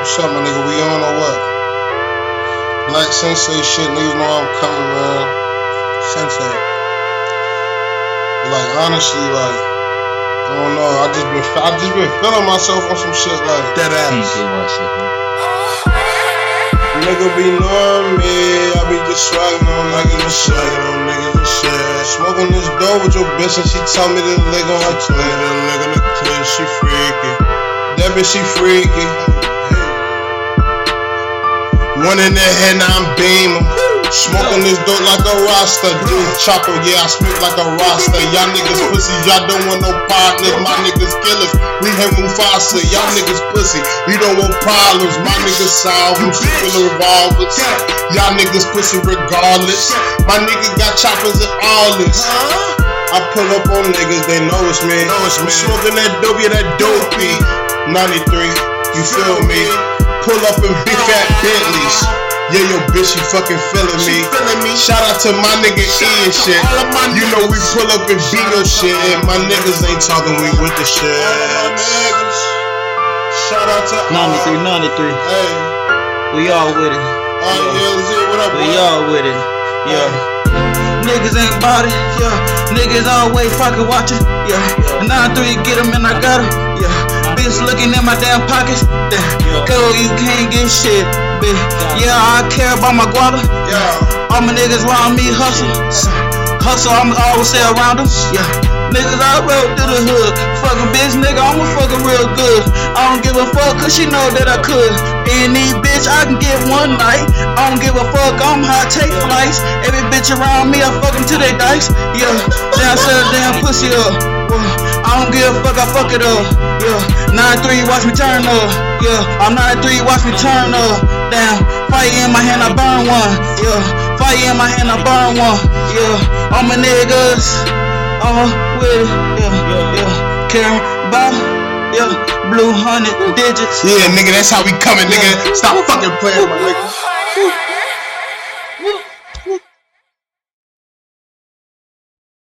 What's up, my nigga? We on or what? Black Sensei shit, niggas know I'm coming, man. Sensei. But like honestly, like I don't know. I just been I just been feeling myself on some shit like That ass. nigga be knowing me. I be just swagging on niggas and shit. Shagging on niggas and shit. Smoking this dope with your bitch and she tell me to lick on her Play clit. the leg on the clit, she freaky. That bitch she freaky. One in the head, I'm beaming. Smoking this dope like a roster. Dude, chopper, yeah, I smoke like a roster. Y'all niggas pussy, y'all don't want no partners. My niggas killers. We hate Mufasa. Y'all niggas pussy. We don't want problems. My niggas solve them. Shooting revolvers. Y'all niggas pussy regardless. My niggas got choppers and all this. I pull up on niggas, they know it's me. Know it's me. Smoking that dope, yeah, that dopey. 93, you feel me? Pull up in big fat Bentleys. Yeah, yo, bitch, you fucking feeling me. feeling me. Shout out to my nigga E and shit. all of my You know we pull up in beat your shit. And my niggas ain't talking, we with the shit. Shout out to all. 93, 93. Hey, We all with it. all right, yeah, let's see what up, We boy? all with it. Yeah. Niggas ain't bout it. Yeah. Niggas always fucking watching. Yeah. 9-3, get 'em and I got 'em. Yeah. Bitch looking in my damn pockets. Cause you can't get shit. Bitch. Yeah, I care about my guava. Yeah. All my niggas around me hustle. Hustle, I'm always stay around them. Yeah. Niggas I rode through the hood. Fucking bitch, nigga, I'ma fucking real good. I don't give a fuck, cause she know that I could. Any bitch, I can get one night. I don't give a fuck, I'm hot, take flights. Every bitch around me, I fuck them to they dice. Yeah, damn, set a damn pussy up. Whoa. I don't give a fuck, I fuck it up. Yeah, 9-3, watch me turn up. Yeah, I'm 9-3, watch me turn up. Damn, fire in my hand, I burn one. Yeah, fire in my hand, I burn one. Yeah, all my niggas, all with it. Yeah, yeah, Karen Bob. Yeah, blue hundred digits. Yeah, nigga, that's how we coming, nigga. Stop fucking playing, my nigga.